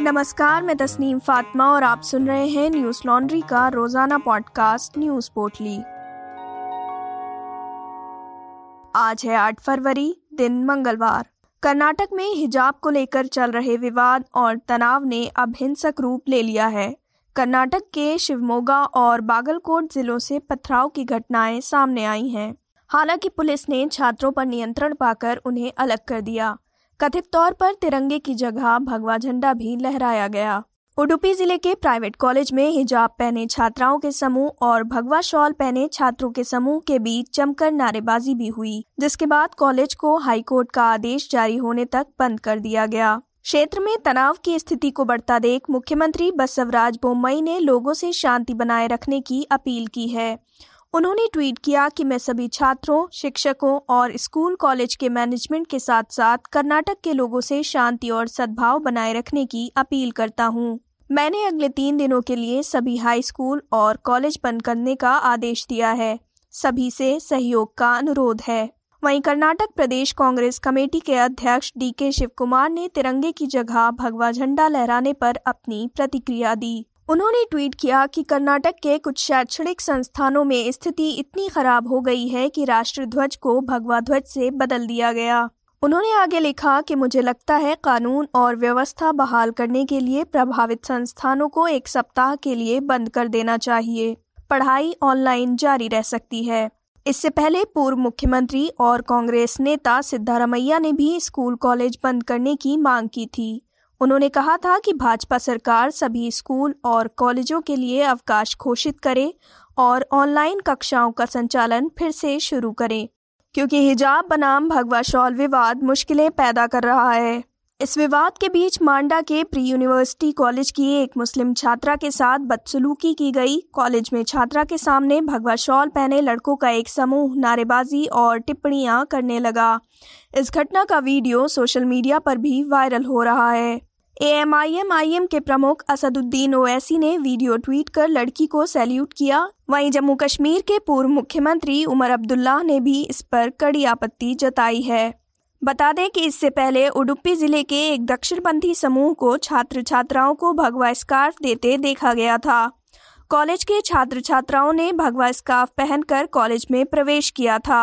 नमस्कार, मैं तस्नीम फातिमा और आप सुन रहे हैं न्यूज़ लॉन्ड्री का रोज़ाना पॉडकास्ट न्यूज़ पोर्टली। आज है 8 फरवरी, दिन मंगलवार। कर्नाटक में हिजाब को लेकर चल रहे विवाद और तनाव ने अब हिंसक रूप ले लिया है। कर्नाटक के शिवमोगा और बागलकोट जिलों से पथराव की घटनाएँ सामने आई हैं। हालाँकि पुलिस ने छात्रों पर नियंत्रण पाकर उन्हें अलग कर दिया। कथित तौर पर तिरंगे की जगह भगवा झंडा भी लहराया गया। उडुपी ज़िले के प्राइवेट कॉलेज में हिजाब पहने छात्राओं के समूह और भगवा शॉल पहने छात्रों के समूह के बीच जमकर नारेबाजी भी हुई, जिसके बाद कॉलेज को हाईकोर्ट का आदेश जारी होने तक बंद कर दिया गया। क्षेत्र में तनाव की स्थिति को बढ़ता देख मुख्यमंत्री बसवराज बोम्मई ने लोगों से शांति बनाए रखने की अपील की है। उन्होंने ट्वीट किया कि मैं सभी छात्रों, शिक्षकों और स्कूल, कॉलेज के मैनेजमेंट के साथ साथ कर्नाटक के लोगों से शांति और सद्भाव बनाए रखने की अपील करता हूँ। मैंने अगले तीन दिनों के लिए सभी हाई स्कूल और कॉलेज बंद करने का आदेश दिया है। सभी से सहयोग का अनुरोध है। वहीं कर्नाटक प्रदेश कांग्रेस कमेटी के अध्यक्ष डी के शिव कुमार ने तिरंगे की जगह भगवा झंडा लहराने पर अपनी प्रतिक्रिया दी। उन्होंने ट्वीट किया कि कर्नाटक के कुछ शैक्षणिक संस्थानों में स्थिति इतनी खराब हो गई है कि राष्ट्र ध्वज को भगवा ध्वज से बदल दिया गया। उन्होंने आगे लिखा कि मुझे लगता है कानून और व्यवस्था बहाल करने के लिए प्रभावित संस्थानों को एक सप्ताह के लिए बंद कर देना चाहिए। पढ़ाई ऑनलाइन जारी रह सकती है। इससे पहले पूर्व मुख्यमंत्री और कांग्रेस नेता सिद्धारमैया ने भी स्कूल कॉलेज बंद करने की मांग की थी। उन्होंने कहा था कि भाजपा सरकार सभी स्कूल और कॉलेजों के लिए अवकाश घोषित करे और ऑनलाइन कक्षाओं का संचालन फिर से शुरू करे, क्योंकि हिजाब बनाम भगवा शॉल विवाद मुश्किलें पैदा कर रहा है। इस विवाद के बीच मांडा के प्री यूनिवर्सिटी कॉलेज की एक मुस्लिम छात्रा के साथ बदसलूकी की गई। कॉलेज में छात्रा के सामने भगवा शॉल पहने लड़कों का एक समूह नारेबाजी और टिप्पणियाँ करने लगा। इस घटना का वीडियो सोशल मीडिया पर भी वायरल हो रहा है। एएमआईएम के प्रमुख असदुद्दीन ओवैसी ने वीडियो ट्वीट कर लड़की को सैल्यूट किया। वहीं जम्मू कश्मीर के पूर्व मुख्यमंत्री उमर अब्दुल्ला ने भी इस पर कड़ी आपत्ति जताई है। बता दें कि इससे पहले उडुपी ज़िले के एक दक्षिणपंथी समूह को छात्र छात्राओं को भगवा स्कार्फ देते देखा गया था। कॉलेज के छात्र छात्राओं ने भगवा स्कार्फ पहनकर कॉलेज में प्रवेश किया था।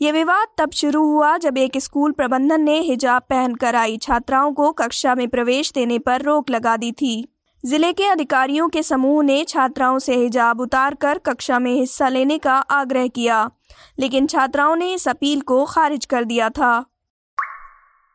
ये विवाद तब शुरू हुआ जब एक स्कूल प्रबंधन ने हिजाब पहनकर आई छात्राओं को कक्षा में प्रवेश देने पर रोक लगा दी थी। ज़िले के अधिकारियों के समूह ने छात्राओं से हिजाब उतारकर कक्षा में हिस्सा लेने का आग्रह किया, लेकिन छात्राओं ने इस अपील को खारिज कर दिया था।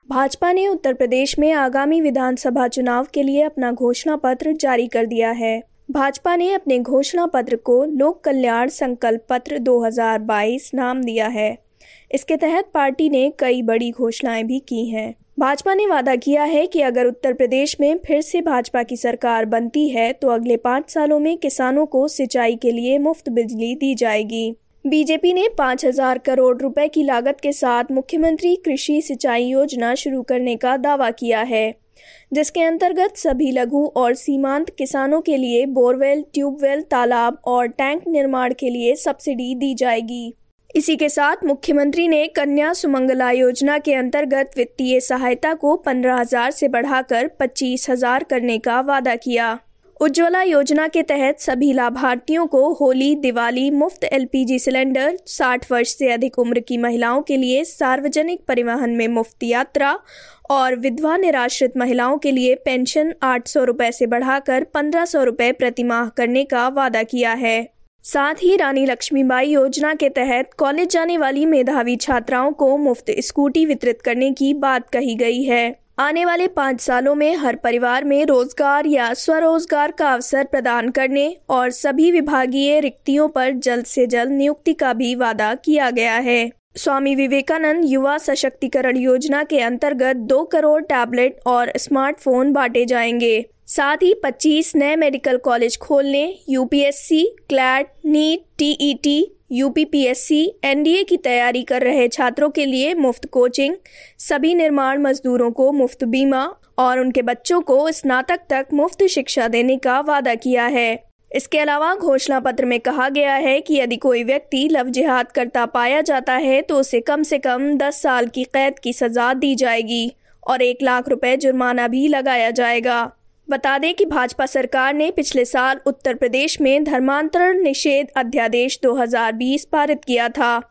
भाजपा ने उत्तर प्रदेश में आगामी विधानसभा चुनाव के लिए अपना घोषणा पत्र जारी कर दिया है। भाजपा ने अपने घोषणा पत्र को लोक कल्याण संकल्प पत्र 2022 नाम दिया है। इसके तहत पार्टी ने कई बड़ी घोषणाएँ भी की हैं। भाजपा ने वादा किया है कि अगर उत्तर प्रदेश में फिर से भाजपा की सरकार बनती है तो अगले पाँच सालों में किसानों को सिंचाई के लिए मुफ़्त बिजली दी जाएगी। बीजेपी ने पाँच हज़ार करोड़ रुपए की लागत के साथ मुख्यमंत्री कृषि सिंचाई योजना शुरू करने का दावा किया है, जिसके अंतर्गत सभी लघु और सीमांत किसानों के लिए बोरवेल, ट्यूबवेल, तालाब और टैंक निर्माण के लिए सब्सिडी दी जाएगी। इसी के साथ मुख्यमंत्री ने कन्या सुमंगला योजना के अंतर्गत वित्तीय सहायता को पंद्रह हज़ार से बढ़ाकर पच्चीस हज़ार करने का वादा किया। उज्ज्वला योजना के तहत सभी लाभार्थियों को होली, दिवाली, मुफ़्त एलपीजी सिलेंडर 60 वर्ष से अधिक उम्र की महिलाओं के लिए सार्वजनिक परिवहन में मुफ़्त यात्रा और विधवा निराश्रित महिलाओं के लिए पेंशन आठ सौ से बढ़ाकर पंद्रह सौ प्रतिमाह करने का वादा किया है। साथ ही रानी लक्ष्मीबाई योजना के तहत कॉलेज जाने वाली मेधावी छात्राओं को मुफ़्त स्कूटी वितरित करने की बात कही गई है। आने वाले पाँच सालों में हर परिवार में रोज़गार या स्वरोजगार का अवसर प्रदान करने और सभी विभागीय रिक्तियों पर जल्द से जल्द नियुक्ति का भी वादा किया गया है। स्वामी विवेकानंद युवा सशक्तिकरण योजना के अंतर्गत दो करोड़ टैबलेट और स्मार्टफ़ोन बांटे जाएँगे। साथ ही 25 नए मेडिकल कॉलेज खोलने, UPSC, CLAT, NEET, TET, UPPSC, NDA की तैयारी कर रहे छात्रों के लिए मुफ़्त कोचिंग, सभी निर्माण मजदूरों को मुफ़्त बीमा और उनके बच्चों को स्नातक तक मुफ़्त शिक्षा देने का वादा किया है। इसके अलावा घोषणा पत्र में कहा गया है कि यदि कोई व्यक्ति लव जिहाद करता पाया जाता है तो उसे कम से कम 10 साल की कैद की सजा दी जाएगी और एक लाख रुपए जुर्माना भी लगाया जाएगा। बता दें कि भाजपा सरकार ने पिछले साल उत्तर प्रदेश में धर्मांतरण निषेध अध्यादेश 2020 पारित किया था,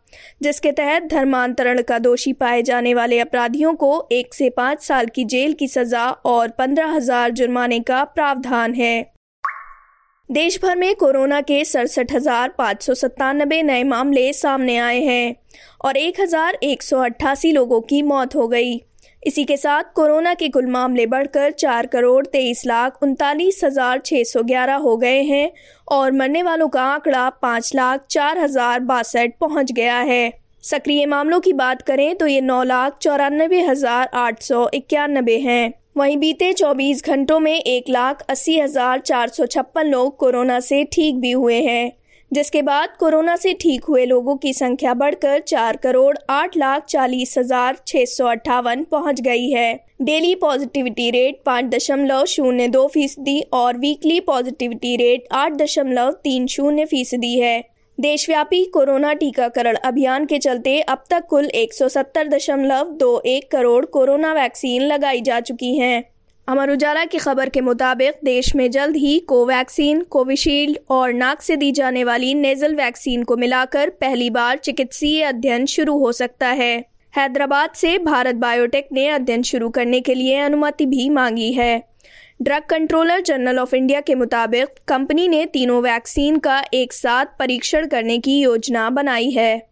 जिसके तहत धर्मांतरण का दोषी पाए जाने वाले अपराधियों को एक से पाँच साल की जेल की सजा और पंद्रह हज़ार जुर्माने का प्रावधान है। देश भर में कोरोना के सड़सठ हज़ार पाँच सौ सत्तानबे नए मामले सामने आए हैं और एक हज़ार एक सौ अट्ठासी लोगों की मौत हो गई। इसी के साथ कोरोना के कुल मामले बढ़कर चार करोड़ तेईस लाख उनतालीस हज़ार छः सौ ग्यारह हो गए हैं और मरने वालों का आंकड़ा पाँच लाख चार हज़ार बासठ पहुँच गया है। सक्रिय मामलों की बात करें तो ये नौ लाख चौरानबे हज़ार आठ सौ इक्यानबे हैं। वहीं बीते 24 घंटों में एक लाख अस्सी हज़ार चार सौ छप्पन लोग कोरोना से ठीक भी हुए हैं। जिसके बाद कोरोना से ठीक हुए लोगों की संख्या बढ़कर चार करोड़ आठ लाख चालीस हज़ार छह सौ अट्ठावन पहुँच गई है। डेली पॉजिटिविटी रेट पाँच दशमलव शून्य दो फ़ीसदी और वीकली पॉजिटिविटी रेट आठ दशमलव तीन शून्य फ़ीसदी है। देशव्यापी कोरोना टीकाकरण अभियान के चलते अब तक कुल एक सौ सत्तर दशमलव दो एक करोड़ कोरोना वैक्सीन लगाई जा चुकी हैं। अमर उजाला की खबर के मुताबिक देश में जल्द ही कोवैक्सीन, कोविशील्ड और नाक से दी जाने वाली नेजल वैक्सीन को मिलाकर पहली बार चिकित्सीय अध्ययन शुरू हो सकता है। हैदराबाद से भारत बायोटेक ने अध्ययन शुरू करने के लिए अनुमति भी मांगी है। Drug controller general of India के मुताबिक कंपनी ने तीनों वैक्सीन का एक साथ परीक्षण करने की योजना बनाई है।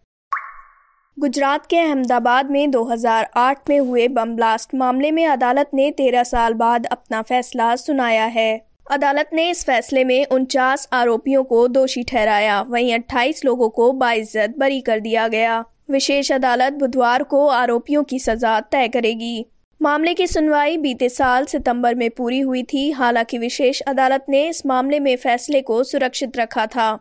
गुजरात के अहमदाबाद में 2008 में हुए बम ब्लास्ट मामले में अदालत ने 13 साल बाद अपना फैसला सुनाया है। अदालत ने इस फैसले में उनचास आरोपियों को दोषी ठहराया। वहीं 28 लोगों को बाइज्जत बरी कर दिया गया। विशेष अदालत बुधवार को आरोपियों की सजा तय करेगी। मामले की सुनवाई बीते साल सितंबर में पूरी हुई थी। हालाँकि विशेष अदालत ने इस मामले में फैसले को सुरक्षित रखा था।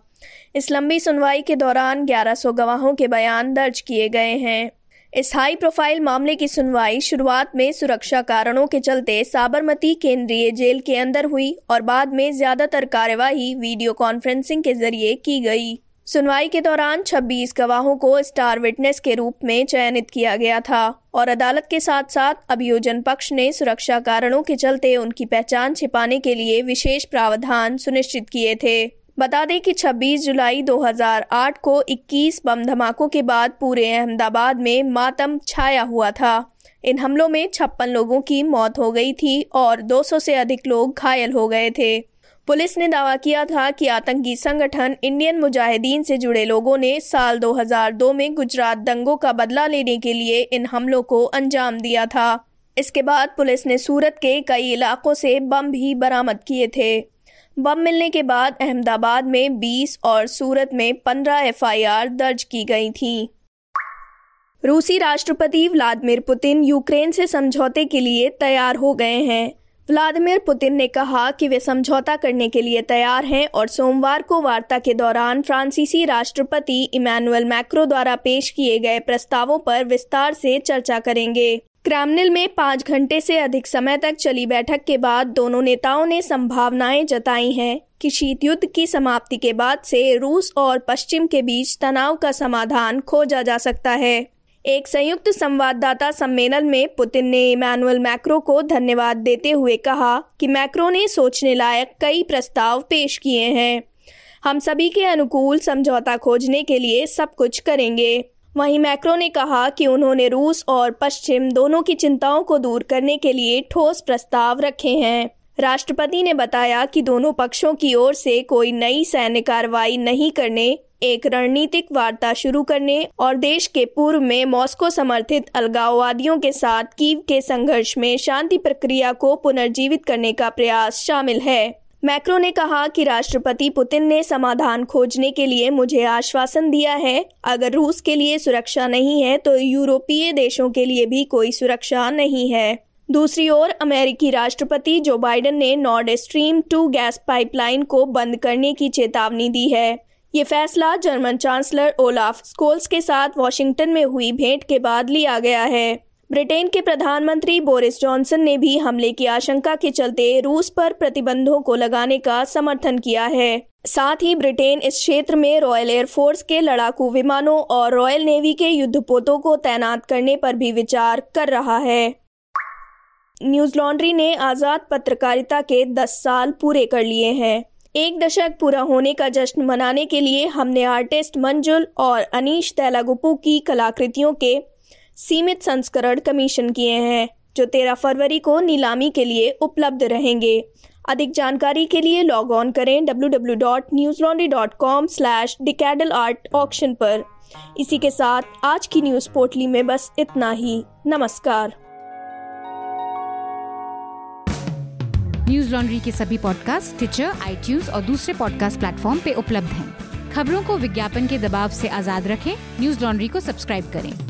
इस लंबी सुनवाई के दौरान 1100 गवाहों के बयान दर्ज किए गए हैं। इस हाई प्रोफ़ाइल मामले की सुनवाई शुरुआत में सुरक्षा कारणों के चलते साबरमती केंद्रीय जेल के अंदर हुई और बाद में ज़्यादातर कार्यवाही वीडियो कॉन्फ्रेंसिंग के ज़रिए की गई। सुनवाई के दौरान 26 गवाहों को स्टार विटनेस के रूप में चयनित किया गया था और अदालत के साथ साथ अभियोजन पक्ष ने सुरक्षा कारणों के चलते उनकी पहचान छिपाने के लिए विशेष प्रावधान सुनिश्चित किए थे। बता दें कि 26 जुलाई 2008 को 21 बम धमाकों के बाद पूरे अहमदाबाद में मातम छाया हुआ था। इन हमलों में छप्पन लोगों की मौत हो गई थी और 200 से अधिक लोग घायल हो गए थे। पुलिस ने दावा किया था कि आतंकी संगठन इंडियन मुजाहिदीन से जुड़े लोगों ने साल 2002 में गुजरात दंगों का बदला लेने के लिए इन हमलों को अंजाम दिया था। इसके बाद पुलिस ने सूरत के कई इलाकों से बम भी बरामद किए थे। बम मिलने के बाद अहमदाबाद में 20 और सूरत में 15 एफआईआर दर्ज की गई थी। रूसी राष्ट्रपति व्लादिमीर पुतिन यूक्रेन से समझौते के लिए तैयार हो गए हैं। व्लादिमीर पुतिन ने कहा कि वे समझौता करने के लिए तैयार हैं और सोमवार को वार्ता के दौरान फ्रांसीसी राष्ट्रपति इमैनुअल मैक्रो द्वारा पेश किए गए प्रस्तावों पर विस्तार से चर्चा करेंगे। क्रामनिल में पाँच घंटे से अधिक समय तक चली बैठक के बाद दोनों नेताओं ने संभावनाएँ जताई हैं कि शीत युद्ध की समाप्ति के बाद से रूस और पश्चिम के बीच तनाव का समाधान खोजा जा सकता है। एक संयुक्त संवाददाता सम्मेलन में पुतिन ने इमैनुअल मैक्रो को धन्यवाद देते हुए कहा कि मैक्रो ने सोचने लायक कई प्रस्ताव पेश किए हैं। हम सभी के अनुकूल समझौता खोजने के लिए सब कुछ करेंगे। वहीं मैक्रो ने कहा कि उन्होंने रूस और पश्चिम दोनों की चिंताओं को दूर करने के लिए ठोस प्रस्ताव रखे हैं। राष्ट्रपति ने बताया कि दोनों पक्षों की ओर से कोई नई सैन्य कार्रवाई नहीं करने, एक रणनीतिक वार्ता शुरू करने और देश के पूर्व में मॉस्को समर्थित अलगाववादियों के साथ कीव के संघर्ष में शांति प्रक्रिया को पुनर्जीवित करने का प्रयास शामिल है। मैक्रो ने कहा कि राष्ट्रपति पुतिन ने समाधान खोजने के लिए मुझे आश्वासन दिया है। अगर रूस के लिए सुरक्षा नहीं है तो यूरोपीय देशों के लिए भी कोई सुरक्षा नहीं है। दूसरी ओर, अमेरिकी राष्ट्रपति जो बाइडेन ने Nord Stream two gas pipeline को बंद करने की चेतावनी दी है। ये फैसला जर्मन चांसलर ओलाफ स्कोल्स के साथ वॉशिंगटन में हुई भेंट के बाद लिया गया है। ब्रिटेन के प्रधानमंत्री बोरिस जॉनसन ने भी हमले की आशंका के चलते रूस पर प्रतिबंधों को लगाने का समर्थन किया है। साथ ही ब्रिटेन इस क्षेत्र में रॉयल एयरफोर्स के लड़ाकू विमानों और रॉयल नेवी के युद्धपोतों को तैनात करने पर भी विचार कर रहा है। न्यूज़ लॉन्ड्री ने आज़ाद पत्रकारिता के 10 साल पूरे कर लिए हैं। एक दशक पूरा होने का जश्न मनाने के लिए हमने आर्टिस्ट मंजुल और अनीश तैलागुपू की कलाकृतियों के सीमित संस्करण कमीशन किए हैं, जो 13 फरवरी को नीलामी के लिए उपलब्ध रहेंगे। अधिक जानकारी के लिए लॉग ऑन करें www.newslaundry.com/decadal ऑक्शन पर। इसी के साथ आज की न्यूज़ पोर्टली में बस इतना ही। नमस्कार। न्यूज़ लॉन्ड्री के सभी पॉडकास्ट ट्विटर आई और दूसरे पॉडकास्ट प्लेटफॉर्म पे उपलब्ध हैं। खबरों को विज्ञापन के दबाव से आज़ाद रखें। न्यूज़ लॉन्ड्री को सब्सक्राइब करें।